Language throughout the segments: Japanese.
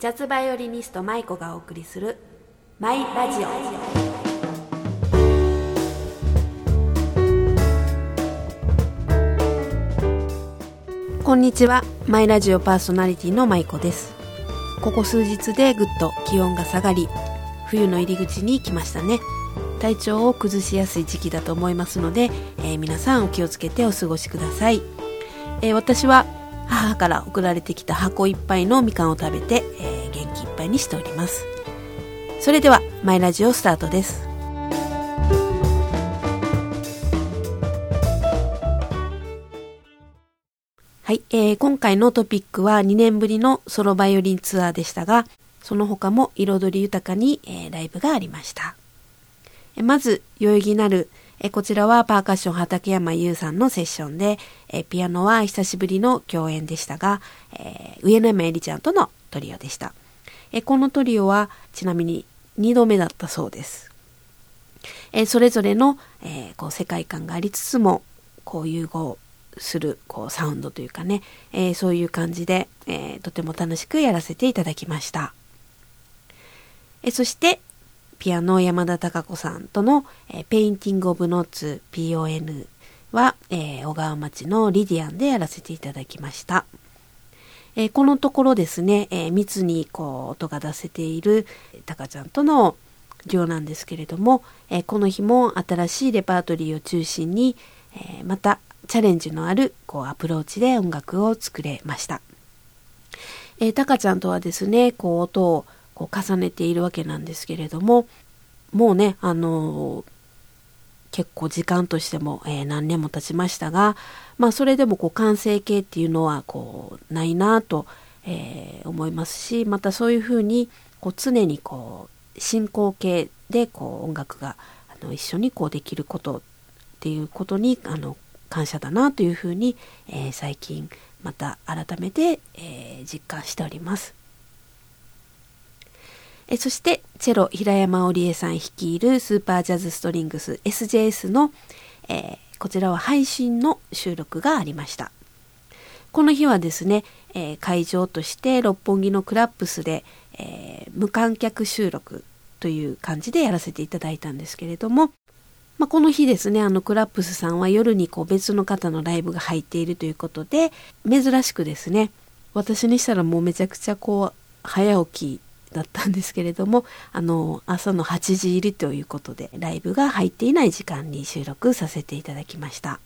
ジャズバイオリニスト舞子がお送りするマイラジオこんにちは。マイラジオパーソナリティの舞子です。ここ数日でぐっと気温が下がり冬の入り口に来ましたね。体調を崩しやすい時期だと思いますので、えー皆さんお気をつけてお過ごしください、えー私は母から送られてきた箱いっぱいのみかんを食べて、えにしております。それではマイラジオスタートです。はい、えー今回のトピックは2年ぶりのソロバイオリンツアーでしたがその他も彩り豊かに、えーライブがありました。えまず、代々木なる、えこちらはパーカッション畠山優さんのセッションで、えピアノは久しぶりの共演でしたが、えー上野山えりちゃんとのトリオでした。えこのトリオはちなみに2度目だったそうです。えそれぞれの、えこう世界観がありつつも、こう融合するこうサウンドというかね、えそういう感じで、えとても楽しくやらせていただきました。えそして、ピアノ山田孝子さんとの、えー Painting of Notes PON は、えー小川町のリディアンでやらせていただきました。えーこのところですね、えー密にこう音が出せているタカちゃんとのデュオなんですけれども、えーこの日も新しいレパートリーを中心に、えまたチャレンジのあるこうアプローチで音楽を作れました。えー、タカちゃんとはですね、こう音をこう重ねているわけなんですけれども、もうね、あの結構時間としても、えー何年も経ちましたが、まあそれでもこう完成形っていうのはこうないなと、えー思いますし、またそういうふうにこう常にこう進行形でこう音楽があの一緒にこうできることっていうことにあの感謝だなというふうに、えー最近また改めて、えー実感しております。えそしてチェロ平山織江さん率いるスーパージャズストリングス SJS の、えーこちらは配信の収録がありました。この日はですね、えー会場として六本木のクラップスで、えー無観客収録という感じでやらせていただいたんですけれども、まあ、この日ですね、あのクラップスさんは夜にこう別の方のライブが入っているということで、珍しくですね、私にしたらもうめちゃくちゃこう早起きだったんですけれども、あの、朝の8時入りということで、ライブが入っていない時間に収録させていただきました。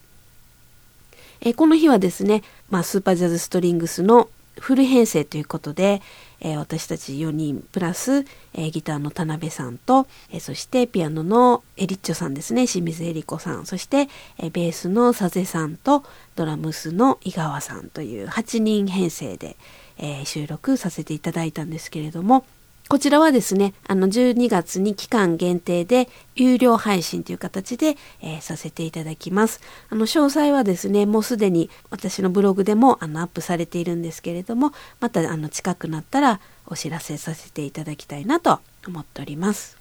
えこの日はですね、まあ、スーパージャズストリングスのフル編成ということで、えー私たち4人プラス、えーギターの田辺さんと、えーそしてピアノのエリッチョさんですね、清水エリ子さん、そして、えーベースの佐世さんとドラムスの井川さんという8人編成で、えー収録させていただいたんですけれども、こちらはですね、あの12月に期間限定で有料配信という形で、えーさせていただきます。あの詳細はですね、もうすでに私のブログでもあのアップされているんですけれども、またあの近くなったらお知らせさせていただきたいなと思っております。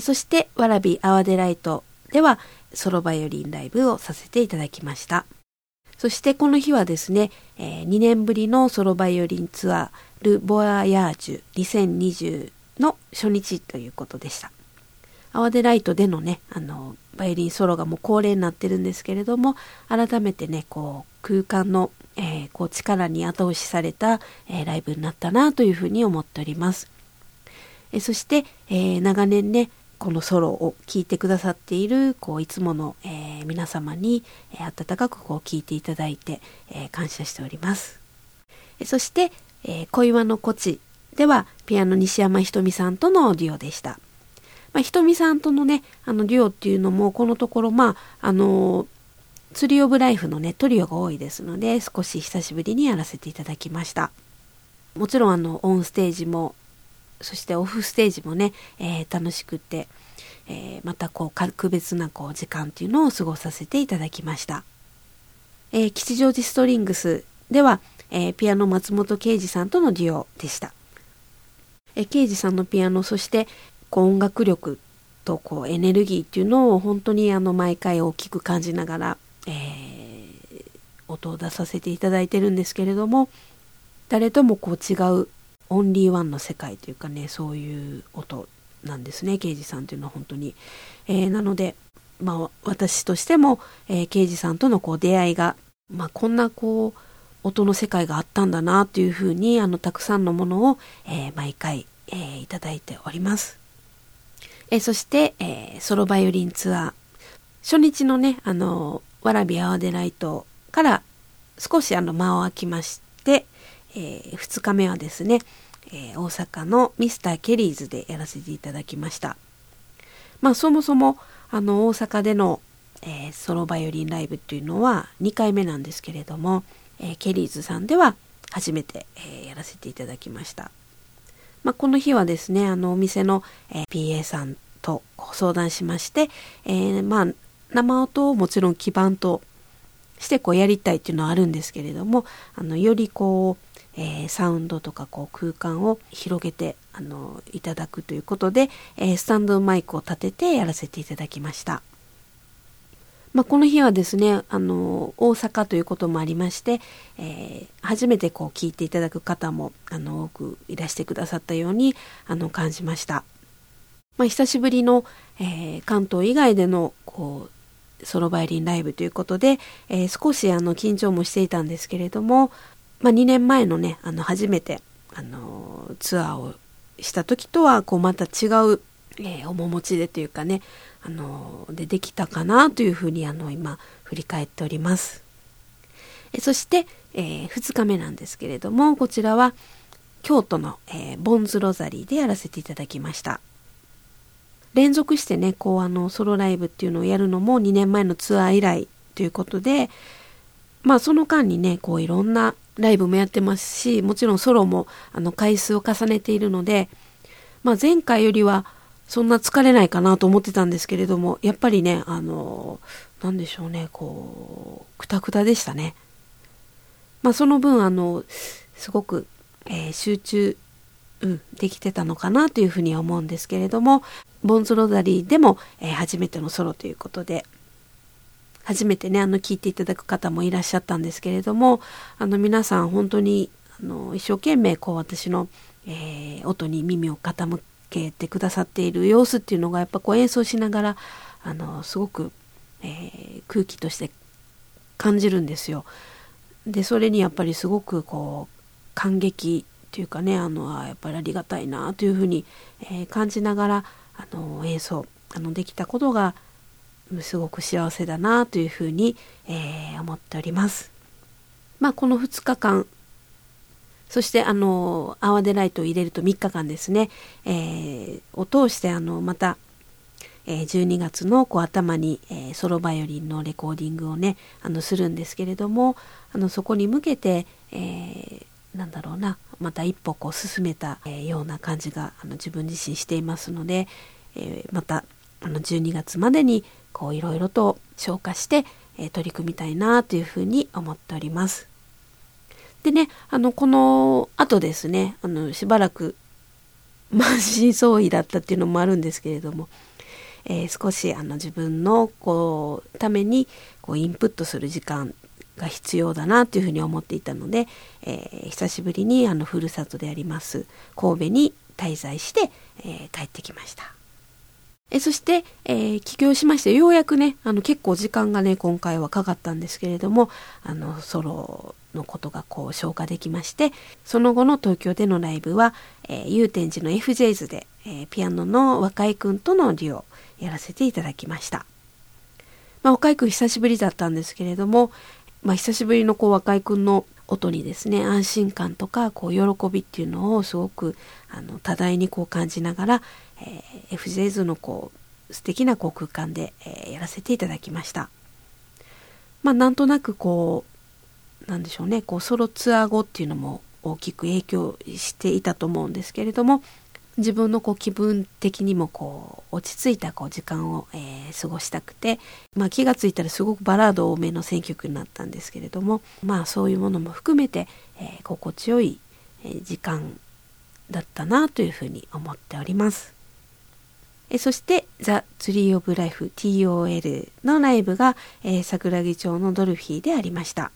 そして、わらびアワデライトではソロバイオリンライブをさせていただきました。そしてこの日はですね、え2年ぶりのソロバイオリンツアー、ル・ボアヤージュ2020の初日ということでした。アワデライトでのね、あの、バイオリンソロがもう恒例になってるんですけれども、改めてね、こう、空間の、えーこう、力に後押しされた、えーライブになったなというふうに思っております。えそして、えー長年ねこのソロを聴いてくださっているこういつもの、えー皆様に、え温かくこう聴いていただいて、え感謝しております。えそして、え小岩のコチではピアノ西山ひとみさんとのデュオでした。まあ、ひとみさんとのねあのデュオっていうのもこのところまああのーツリーオブライフのねトリオが多いですので少し久しぶりにやらせていただきました。もちろんあのオンステージもそしてオフステージもね、えー楽しくて、えーまたこう格別なこう時間っていうのを過ごさせていただきました。えー吉祥寺ストリングスでは、えーピアノ松本啓二さんとのデュオでした。えー啓二さんのピアノそしてこう音楽力とこうエネルギーっていうのを本当にあの毎回大きく感じながら、えー音を出させていただいてるんですけれども誰ともこう違うオンリーワンの世界というかねそういう音なんですね刑事さんというのは本当に。えー、なので、まあ、私としても、えー、刑事さんとのこう出会いが、まあ、こんなこう音の世界があったんだなというふうにあのたくさんのものを、えー、毎回、えー、いただいております。えー、そして、えー、ソロバイオリンツアー初日のねあのわらびアワデライトから少しあの間を空きまして、えー、2日目はですね、えー、大阪のミスターケリーズでやらせていただきました。まあそもそもあの大阪での、えー、ソロバイオリンライブっていうのは2回目なんですけれども、えー、ケリーズさんでは初めて、え、やらせていただきました。まあ、この日はですね、あのお店の、え PA さんと相談しまして、えまあ生音をもちろん基盤としてこうやりたいっていうのはあるんですけれども、あのよりこう、えー、サウンドとかこう空間を広げてあのいただくということで、えー、スタンドマイクを立ててやらせていただきました。まあ、この日はですねあの大阪ということもありまして、えー、初めてこう聞いていただく方もあの多くいらしてくださったようにあの感じました。まあ、久しぶりの、えー、関東以外でのこうソロバイオリンライブということで、えー、少しあの緊張もしていたんですけれども、まあ、2年前のねあの初めてあのツアーをした時とはこうまた違う、えー、面持ちでというかねあのでできたかなというふうにあの今振り返っております。えそして、えー、2日目なんですけれどもこちらは京都の、えー、ボンズロザリーでやらせていただきました。連続してねこうあのソロライブっていうのをやるのも2年前のツアー以来ということでまあその間にねこういろんなライブもやってますしもちろんソロもあの回数を重ねているので、まあ、前回よりはそんな疲れないかなと思ってたんですけれどもやっぱりねあの何でしょうねこうくたくたでしたね。まあその分あのすごく、えー、集中、うん、できてたのかなというふうには思うんですけれどもボンズロザリーでも、えー、初めてのソロということで初めてねあの聞いていただく方もいらっしゃったんですけれどもあの皆さん本当にあの一生懸命こう私の、えー、音に耳を傾けてくださっている様子っていうのがやっぱこう演奏しながらあのすごく、えー、空気として感じるんですよ。でそれにやっぱりすごくこう感激っていうかねあのやっぱりありがたいなというふうに、えー、感じながらあの演奏あのできたことがすごく幸せだなというふうに、えー、思っております。まあこの2日間そしてあのアワデライトを入れると3日間ですね、えー、を通してあのまた、えー、12月のこう頭に、えー、ソロバイオリンのレコーディングをねあのするんですけれどもあのそこに向けて、えー、なんだろうなまた一歩こう進めた、えような感じがあの自分自身していますので、えまたあの12月までにこういろいろと消化して、え取り組みたいなというふうに思っております。でね、あの、この後ですね、あの、しばらく満身創痍だったっていうのもあるんですけれども、えー、少しあの自分のこうためにこうインプットする時間が必要だなというふうに思っていたので、えー、久しぶりにあのふるさとであります神戸に滞在して、えー、帰ってきました。えそして、えー、帰郷しましてようやくねあの結構時間がね今回はかかったんですけれどもあのソロのことがこう消化できましてその後の東京でのライブは、えー、祐天寺の FJs で、えー、ピアノの若井くんとのデュオやらせていただきました。まあ、若井くん久しぶりだったんですけれども、まあ、久しぶりのこう若井くんの音にですね安心感とかこう喜びっていうのをすごくあの多大にこう感じながら、えー、FJs のこう素敵なこう空間で、えー、やらせていただきました。まあなんとなくこうなんでしょうねこうソロツアー後っていうのも大きく影響していたと思うんですけれども自分のこう気分的にもこう落ち着いたこう時間を、えー、過ごしたくて、まあ、気がついたらすごくバラード多めの選曲になったんですけれどもまあそういうものも含めて、えー、心地よい、時間だったなというふうに思っております。えそして「ザ・ツリー・オブ・ライフ TOL」のライブが、えー、桜木町のドルフィーでありました。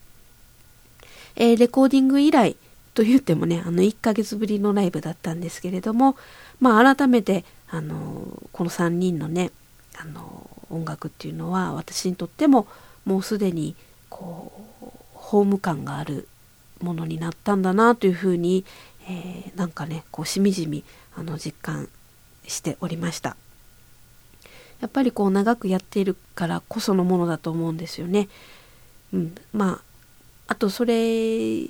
え、レコーディング以来と言ってもねあの1ヶ月ぶりのライブだったんですけれどもまあ改めてあのこの3人のねあの音楽っていうのは私にとってももうすでにこうホーム感があるものになったんだなというふうに、えー、なんかねこうしみじみあの実感しておりましたやっぱりこう長くやっているからこそのものだと思うんですよね。うん、まああとそれ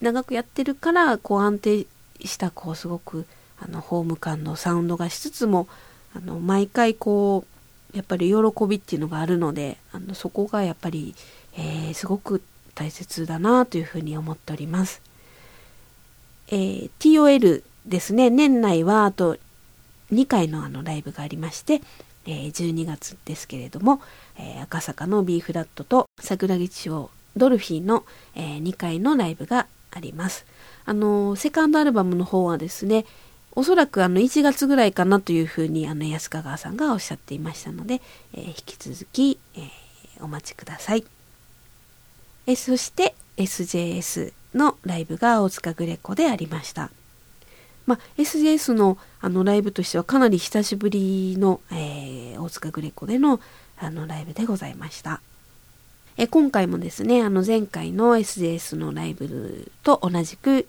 長くやってるからこう安定したこうすごくあのホーム感のサウンドがしつつもあの毎回こうやっぱり喜びっていうのがあるのであのそこがやっぱり、えー、すごく大切だなというふうに思っております。えー、TOL ですね年内はあと2回のあのライブがありまして、えー、12月ですけれども、えー、赤坂の B フラットと桜木町ドルフィンの、えー、2回のライブがあります。あのセカンドアルバムの方はですねおそらくあの1月ぐらいかなというふうにあの安川さんがおっしゃっていましたので、えー、引き続き、えー、お待ちください。えそして SJS のライブが大塚グレコでありました。まあ、SJS のあのライブとしてはかなり久しぶりの、えー、大塚グレコでのあのライブでございました。え今回もですね、あの前回の SJS のライブと同じく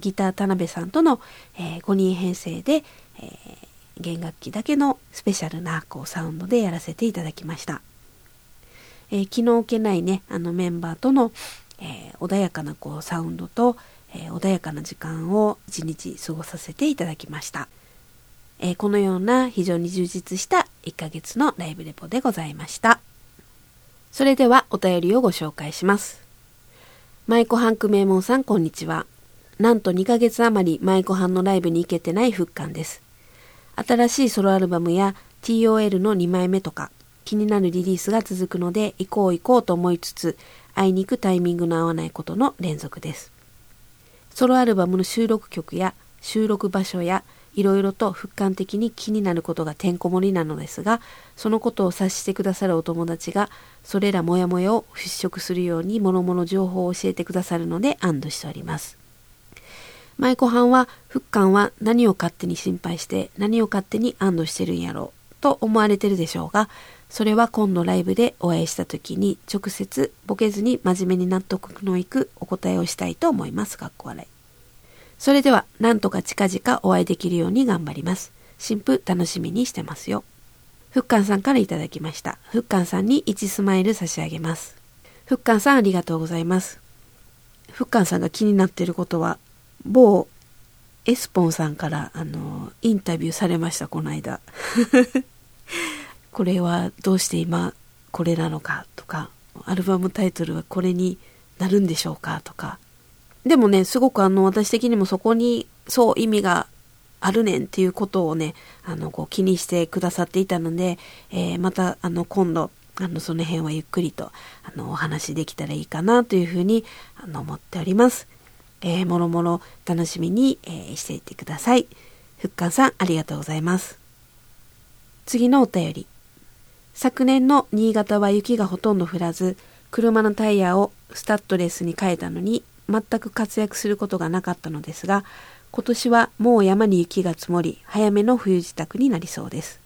ギター田辺さんとの、えー、5人編成で、えー、弦楽器だけのスペシャルなこうサウンドでやらせていただきました。えー、気の置けないね、あのメンバーとの、え穏やかなこうサウンドと、え穏やかな時間を一日過ごさせていただきました。えこのような非常に充実した1ヶ月のライブレポでございました。それではお便りをご紹介します。舞妓ハンク名門さんこんにちは。なんと2ヶ月余り舞妓班のライブに行けてない復刊です。新しいソロアルバムや TOL の2枚目とか気になるリリースが続くので行こう行こうと思いつつ会いに行くタイミングの合わないことの連続です。ソロアルバムの収録曲や収録場所やいろいろと俯瞰的に気になることがてんこ盛りなのですがそのことを察してくださるお友達がそれらモヤモヤを払拭するように諸々情報を教えてくださるので安堵しております。舞妓はんは、復刊は何を勝手に心配して何を勝手に安堵してるんやろうと思われてるでしょうが、それは今度ライブでお会いした時に直接ボケずに真面目に納得のいくお答えをしたいと思います。かっこ笑い。それでは、なんとか近々お会いできるように頑張ります。新婦楽しみにしてますよ。ふっかんさんからいただきました。ふっかんさんに1スマイル差し上げます。ふっかんさんありがとうございます。ふっかんさんが気になっていることは、某エスポンさんからあのインタビューされましたこの間 これはどうして今これなのかとかアルバムタイトルはこれになるんでしょうかとかでもねすごくあの私的にもそこにそう意味があるねんっていうことをねあのこう気にしてくださっていたので、えー、またあの今度あのその辺はゆっくりとあのお話できたらいいかなというふうにあの思っております。えー、もろもろ楽しみに、えー、していってください。ふっかんさん、ありがとうございます。次のお便り。昨年の新潟は雪がほとんど降らず、車のタイヤをスタッドレスに変えたのに、全く活躍することがなかったのですが、今年はもう山に雪が積もり、早めの冬支度になりそうです。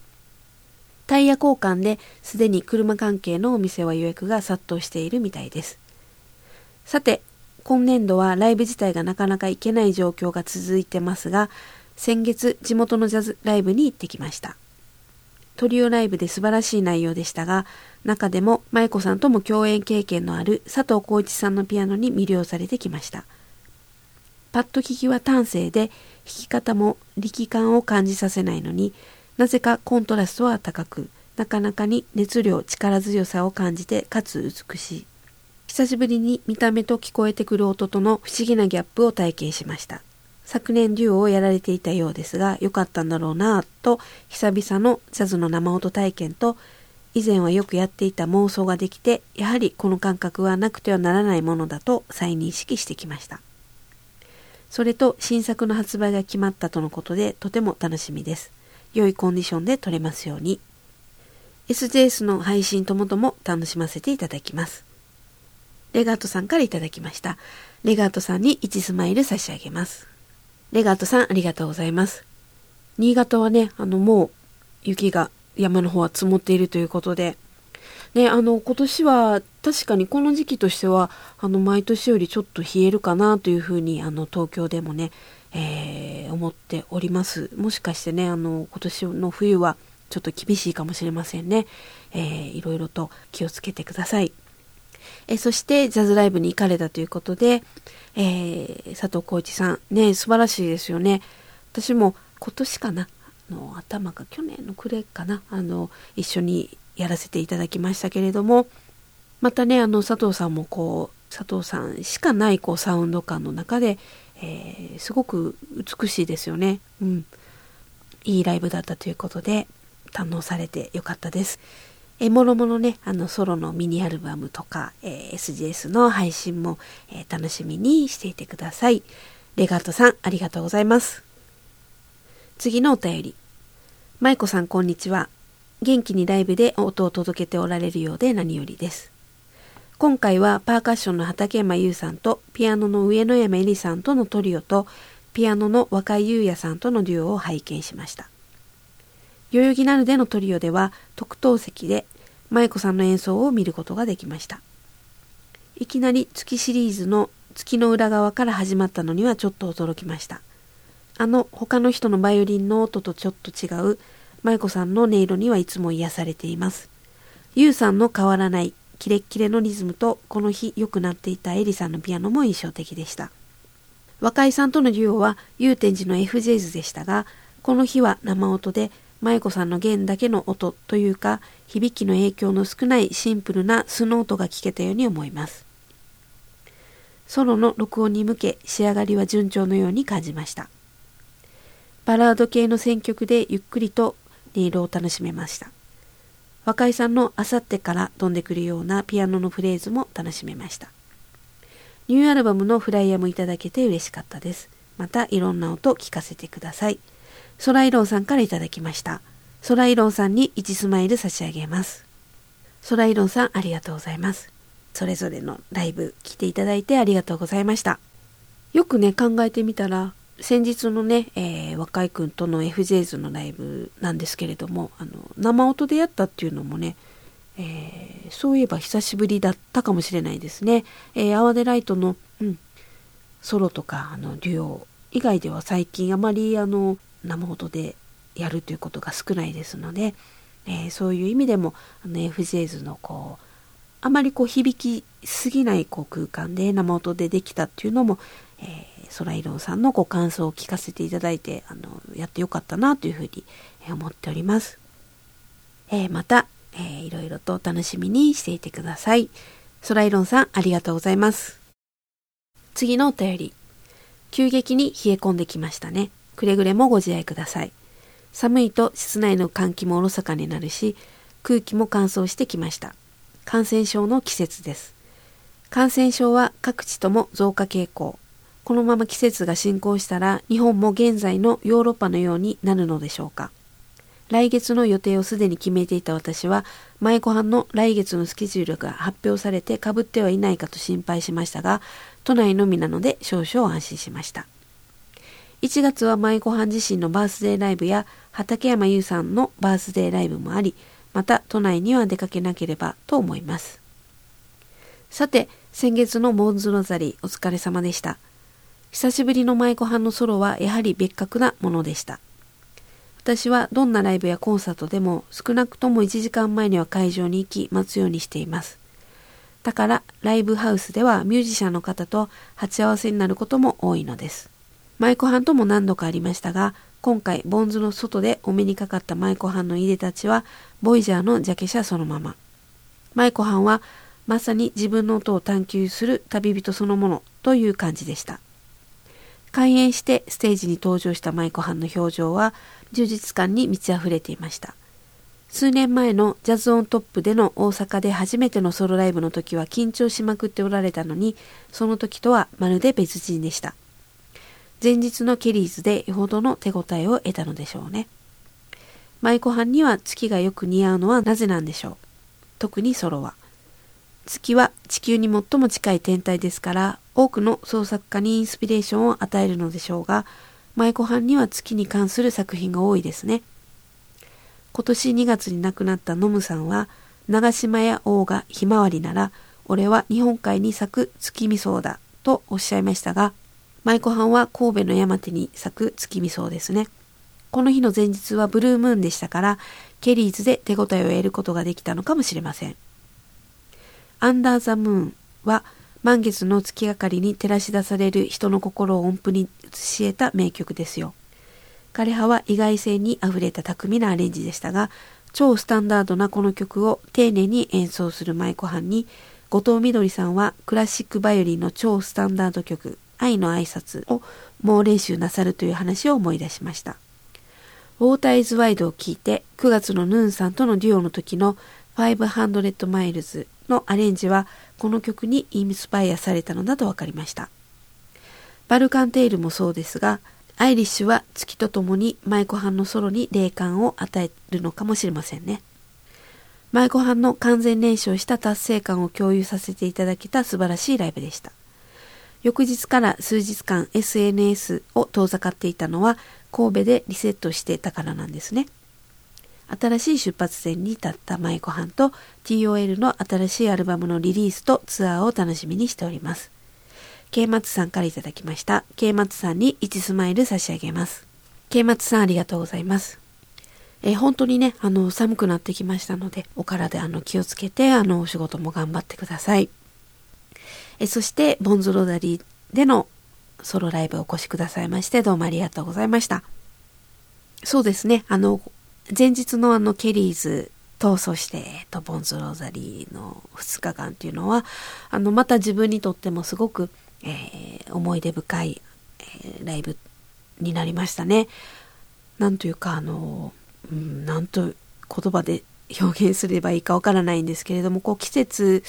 タイヤ交換ですでに車関係のお店は予約が殺到しているみたいです。さて、今年度はライブ自体がなかなか行けない状況が続いてますが、先月地元のジャズライブに行ってきました。トリオライブで素晴らしい内容でしたが、中でも舞子さんとも共演経験のある佐藤浩一さんのピアノに魅了されてきました。パッと聞きは端正で、弾き方も力感を感じさせないのになぜかコントラストは高く、なかなかに熱量、力強さを感じて、かつ美しい。久しぶりに見た目と聞こえてくる音との不思議なギャップを体験しました。昨年デュオをやられていたようですが、良かったんだろうなぁと、久々のジャズの生音体験と、以前はよくやっていた妄想ができて、やはりこの感覚はなくてはならないものだと再認識してきました。それと新作の発売が決まったとのことでとても楽しみです。良いコンディションで撮れますように。SJS の配信ともとも楽しませていただきます。レガートさんからいただきました。レガートさんに1スマイル差し上げます。レガートさんありがとうございます。新潟はね、あのもう雪が山の方は積もっているということで、ね、あの今年は確かにこの時期としてはあの毎年よりちょっと冷えるかなというふうにあの東京でもね、えー、思っております。もしかしてね、あの今年の冬はちょっと厳しいかもしれませんね。えー、いろいろと気をつけてください。えそしてジャズライブに行かれたということで、えー、佐藤浩市さんね素晴らしいですよね私も今年かなの頭か去年の暮れかなあの一緒にやらせていただきましたけれどもまたねあの佐藤さんもこう佐藤さんしかないこうサウンド感の中で、えー、すごく美しいですよね。うん、いいライブだったということで堪能されてよかったです。えもろもろね、あの、ソロのミニアルバムとか、えー、SGS の配信も、えー、楽しみにしていてください。レガートさん、ありがとうございます。次のお便り。舞子さん、こんにちは。元気にライブで音を届けておられるようで何よりです。今回はパーカッションの畠山優さんとピアノの上野山恵里さんとのトリオとピアノの若井優也さんとのデュオを拝見しました。代々木なるでのトリオでは特等席で舞子さんの演奏を見ることができました。いきなり月シリーズの月の裏側から始まったのにはちょっと驚きました。あの他の人のバイオリンの音とちょっと違う舞子さんの音色にはいつも癒されています。ゆうさんの変わらないキレッキレのリズムとこの日良くなっていたエリさんのピアノも印象的でした。若井さんとのデュオは祐天寺の F ジェイズでしたが、この日は生音で舞子さんの弦だけの音というか響きの影響の少ないシンプルな素の音が聞けたように思います。ソロの録音に向け仕上がりは順調のように感じました。バラード系の選曲でゆっくりと音色を楽しめました。若井さんのあさってから飛んでくるようなピアノのフレーズも楽しめました。ニューアルバムのフライヤーもいただけて嬉しかったです。またいろんな音聞かせてください。ソライロンさんからいただきました。ソライロンさんに1スマイル差し上げます。ソライロンさんありがとうございます。それぞれのライブ来ていただいてありがとうございました。よくね、考えてみたら、先日のね、えー、若井くんとの FJs のライブなんですけれども、あの、生音でやったっていうのもね、えー、そういえば久しぶりだったかもしれないですね。えー、アワデライトの、うん、ソロとか、あの、デュオ以外では最近あまり、あの、生音でやるということが少ないですので、えー、そういう意味でもあの FJs のこうあまりこう響きすぎないこう空間で生音でできたっていうのも、えー、ソライロンさんのご感想を聞かせていただいてあのやってよかったなというふうに思っております。えー、また、えー、いろいろと楽しみにしていてください。ソライロンさんありがとうございます。次のお便り。急激に冷え込んできましたね。くれぐれもご自愛ください。寒いと室内の換気もおろそかになるし、空気も乾燥してきました。感染症の季節です。感染症は各地とも増加傾向。このまま季節が進行したら日本も現在のヨーロッパのようになるのでしょうか。来月の予定をすでに決めていた私は、舞妓班の来月のスケジュールが発表されてかぶってはいないかと心配しましたが、都内のみなので少々安心しました。1月は舞妓はん自身のバースデーライブや畠山優さんのバースデーライブもあり、また都内には出かけなければと思います。さて、先月のモンズロザリお疲れ様でした。久しぶりの舞妓はんのソロはやはり別格なものでした。私はどんなライブやコンサートでも少なくとも1時間前には会場に行き待つようにしています。だからライブハウスではミュージシャンの方と鉢合わせになることも多いのです。舞妓班とも何度かありましたが、今回、ボンズの外でお目にかかった舞妓班のいでたちは、ボイジャーのジャケ写そのまま。舞妓班は、まさに自分の音を探求する旅人そのものという感じでした。開演してステージに登場した舞妓班の表情は、充実感に満ち溢れていました。数年前のジャズオントップでの大阪で初めてのソロライブの時は緊張しまくっておられたのに、その時とはまるで別人でした。前日のケリーズでよほどの手応えを得たのでしょうね。舞妓班には月がよく似合うのはなぜなんでしょう。特にソロは。月は地球に最も近い天体ですから多くの創作家にインスピレーションを与えるのでしょうが舞妓藩には月に関する作品が多いですね今年2月に亡くなったノムさんは長島や王がひまわりなら俺は日本海に咲く月見草だとおっしゃいましたが舞妓藩は神戸の山手に咲く月見草ですねこの日の前日はブルームーンでしたからケリーズで手応えを得ることができたのかもしれませんアンダーザムーンは満月の月明かりに照らし出される人の心を音符に移し得た名曲ですよ。枯葉は意外性にあふれた巧みなアレンジでしたが、超スタンダードなこの曲を丁寧に演奏する舞妓班に、後藤みどりさんはクラシックバイオリンの超スタンダード曲、愛の挨拶を猛練習なさるという話を思い出しました。ウォーターイズワイドを聞いて、9月のヌーンさんとのデュオの時の500 Miles のアレンジはこの曲にインスパイアされたのだと分かりました。 Balkan Tale もそうですが、アイリッシュは月とともに maiko はんのソロに霊感を与えるのかもしれませんね。 maiko はんの完全燃焼した達成感を共有させていただけた素晴らしいライブでした。翌日から数日間 SNS を遠ざかっていたのは神戸でリセットしてたからなんですね。新しい出発点に立った舞妓班と TOL の新しいアルバムのリリースとツアーを楽しみにしております。K 松さんからいただきました。K 松さんに1スマイル差し上げます。K 松さんありがとうございます。え本当にね、あの、寒くなってきましたので、お体あの気をつけて、あの、お仕事も頑張ってください。えそして、ボンズロダリーでのソロライブをお越しくださいまして、どうもありがとうございました。そうですね、あの、前日のあのケリーズとそして、えっと、ボンズ・ローザリーの2日間っていうのはあのまた自分にとってもすごく、えー、思い出深い、えー、ライブになりましたね。なんというかあの、うん、なんと言葉で表現すればいいかわからないんですけれどもこう季節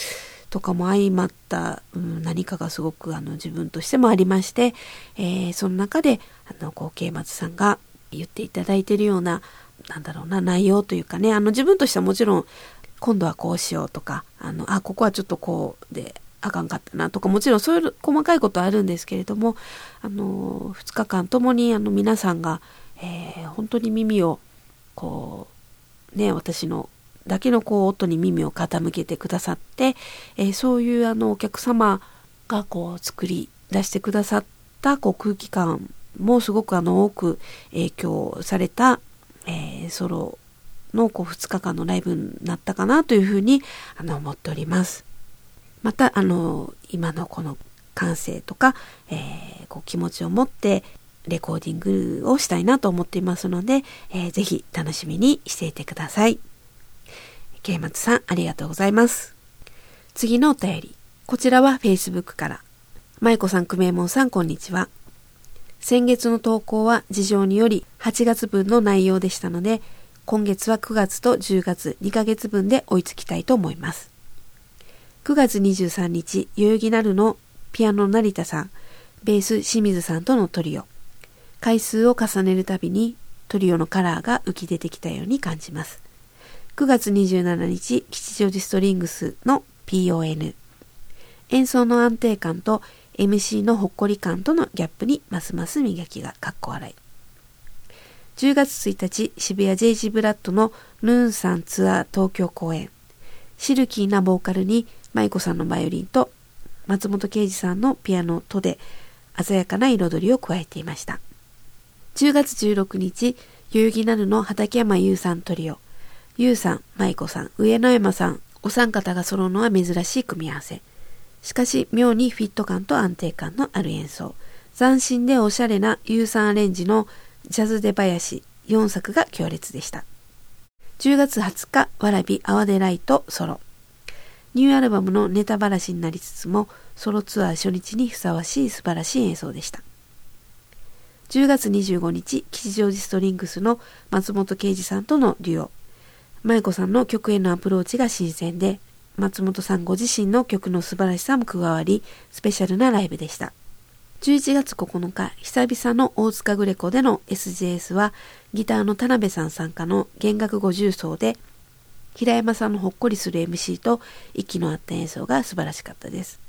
とかも相まった、うん、何かがすごくあの自分としてもありまして、えー、その中であのこう慶松さんが言っていただいてるようななんだろうな、内容というかね、あの自分としてはもちろん、今度はこうしようとか、あの、あ、ここはちょっとこうで、あかんかったなとか、もちろんそういう細かいことはあるんですけれども、あの、2日間ともに、あの、皆さんが、えー、本当に耳を、こう、ね、私のだけのこう音に耳を傾けてくださって、えー、そういうあのお客様がこう作り出してくださったこう空気感もすごくあの多く影響されたえー、ソロのこう2日間のライブになったかなというふうにあの思っております。またあの今のこの感性とか、えー、こう気持ちを持ってレコーディングをしたいなと思っていますので、えー、ぜひ楽しみにしていてください。ケイマツさんありがとうございます。次のお便り。こちらは Facebook から。舞子さん、くめもんさん、こんにちは。先月の投稿は事情により8月分の内容でしたので、今月は9月と10月2ヶ月分で追いつきたいと思います。9月23日、代々木なるのピアノ成田さん、ベース清水さんとのトリオ。回数を重ねるたびにトリオのカラーが浮き出てきたように感じます。9月27日、吉祥寺ストリングスの PON。演奏の安定感と MC のほっこり感とのギャップにますます磨きがかっこ笑い。10月1日、渋谷 JG ブラッドのヌーンさんツアー東京公演。シルキーなボーカルに舞子さんのバイオリンと松本啓二さんのピアノとで鮮やかな彩りを加えていました。10月16日、代々木なるの畠山優さんトリオ。優さん、舞子さん、上野山さん、お三方が揃うのは珍しい組み合わせ。しかし妙にフィット感と安定感のある演奏。斬新でおしゃれな有酸アレンジのジャズ出囃子4作が強烈でした。10月20日、わらびアワデライトソロ。ニューアルバムのネタばらしになりつつも、ソロツアー初日にふさわしい素晴らしい演奏でした。10月25日、吉祥寺ストリングスの松本啓二さんとのデュオ。舞子さんの曲へのアプローチが新鮮で、松本さんご自身の曲の素晴らしさも加わり、スペシャルなライブでした。11月9日、久々の大塚グレコでの SJS は、ギターの田辺さん参加の弦楽五重奏で、平山さんのほっこりする MC と息の合った演奏が素晴らしかったです。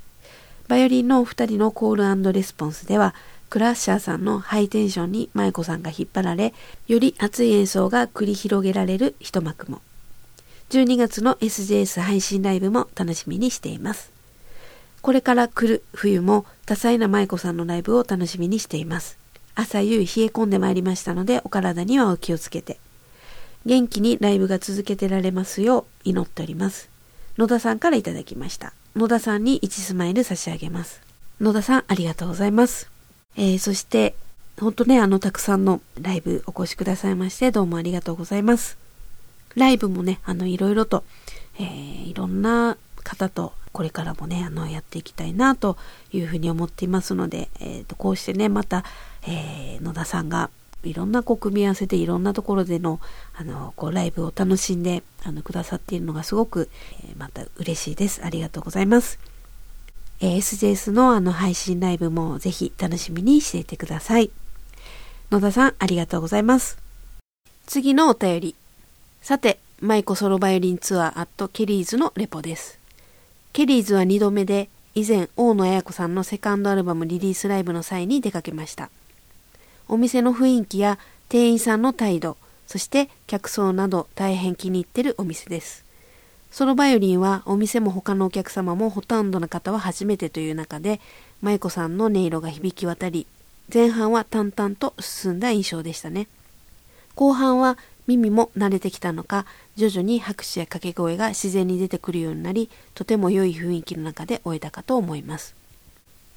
バイオリンのお二人のコールレスポンスでは、クラッシャーさんのハイテンションに舞子さんが引っ張られ、より熱い演奏が繰り広げられる一幕も。12月の SJS 配信ライブも楽しみにしています。これから来る冬も多彩な舞子さんのライブを楽しみにしています。朝夕冷え込んでまいりましたのでお体にはお気をつけて。元気にライブが続けてられますよう祈っております。野田さんからいただきました。野田さんに1スマイル差し上げます。野田さんありがとうございます。えー、そして、ほんとね、あの、たくさんのライブお越しくださいまして、どうもありがとうございます。ライブもね、あの、いろいろと、えー、いろんな方と、これからもね、あの、やっていきたいな、というふうに思っていますので、えっ、ー、と、こうしてね、また、えー、野田さんが、いろんなこう組み合わせていろんなところでのあのこうライブを楽しんであのくださっているのがすごく、えー、また嬉しいです。ありがとうございます。えー、SJS のあの配信ライブもぜひ楽しみにしていてください。野田さん、ありがとうございます。次のお便り。さて、マイコソロバイオリンツアーアットケリーズのレポです。ケリーズは2度目で、以前、大野彩子さんのセカンドアルバムリリースライブの際に出かけました。お店の雰囲気や店員さんの態度、そして客層など大変気に入ってるお店です。ソロバイオリンはお店も他のお客様もほとんどの方は初めてという中で、舞子さんの音色が響き渡り、前半は淡々と進んだ印象でしたね。後半は耳も慣れてきたのか、徐々に拍手や掛け声が自然に出てくるようになり、とても良い雰囲気の中で終えたかと思います。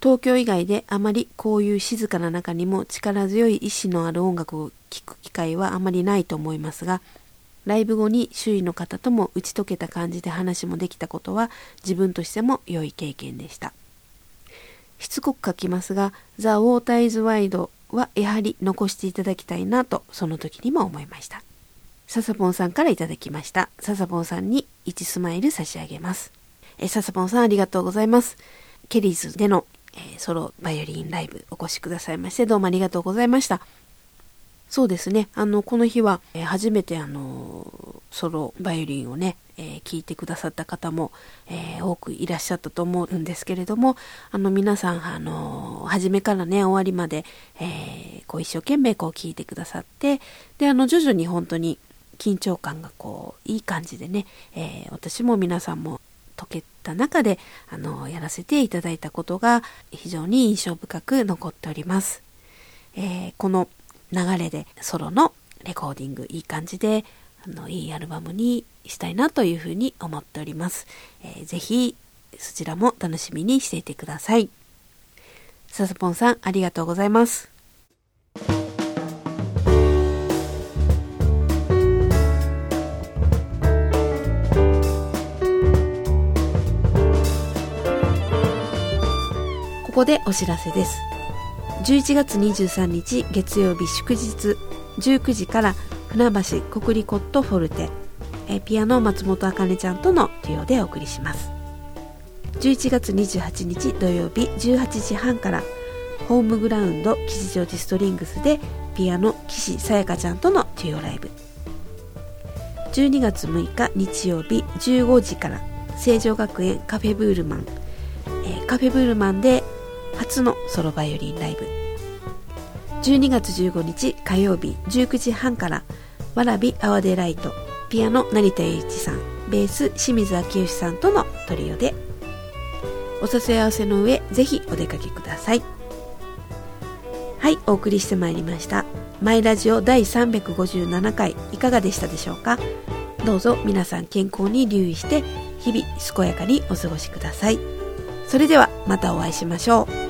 東京以外であまりこういう静かな中にも力強い意志のある音楽を聴く機会はあまりないと思いますが、ライブ後に周囲の方とも打ち解けた感じで話もできたことは自分としても良い経験でした。しつこく書きますが、ザ・ウォーター・イズ・ワイドはやはり残していただきたいなとその時にも思いました。ササポンさんからいただきました。ササポンさんに1スマイル差し上げます。えササポンさんありがとうございます。ケリーズでの、えー、ソロバイオリンライブお越しくださいましてどうもありがとうございました。そうですね。あの、この日は、えー、初めてあの、ソロバイオリンをね、えー、聞いてくださった方も、えー、多くいらっしゃったと思うんですけれども、あの、皆さん、あの、初めからね、終わりまで、えこう一生懸命こう聞いてくださって、で、あの、徐々に本当に緊張感がこう、いい感じでね、え私も皆さんも解けた中で、あの、やらせていただいたことが非常に印象深く残っております。えこの流れでソロのレコーディングいい感じであのいいアルバムにしたいなというふうに思っております、えー、ぜひそちらも楽しみにしていてください。ササポンさんありがとうございます。ここでお知らせです。11月23日月曜日祝日19時から船橋国立コットフォルテえピアノ松本茜ちゃんとのデュオでお送りします。11月28日土曜日18時半からホームグラウンド吉祥寺ストリングスでピアノ岸さやかちゃんとのデュオライブ。12月6日日曜日15時から成城学園カフェブールマン、えー、カフェブールマンで初のソロバイオリンライブ。12月15日火曜日19時半からわらびアワデライトピアノ成田英一さんベース清水明義さんとのトリオでお誘い合わせの上ぜひお出かけください。はいお送りしてまいりました。マイラジオ第357回いかがでしたでしょうか？どうぞ皆さん健康に留意して日々健やかにお過ごしください。それではまたお会いしましょう。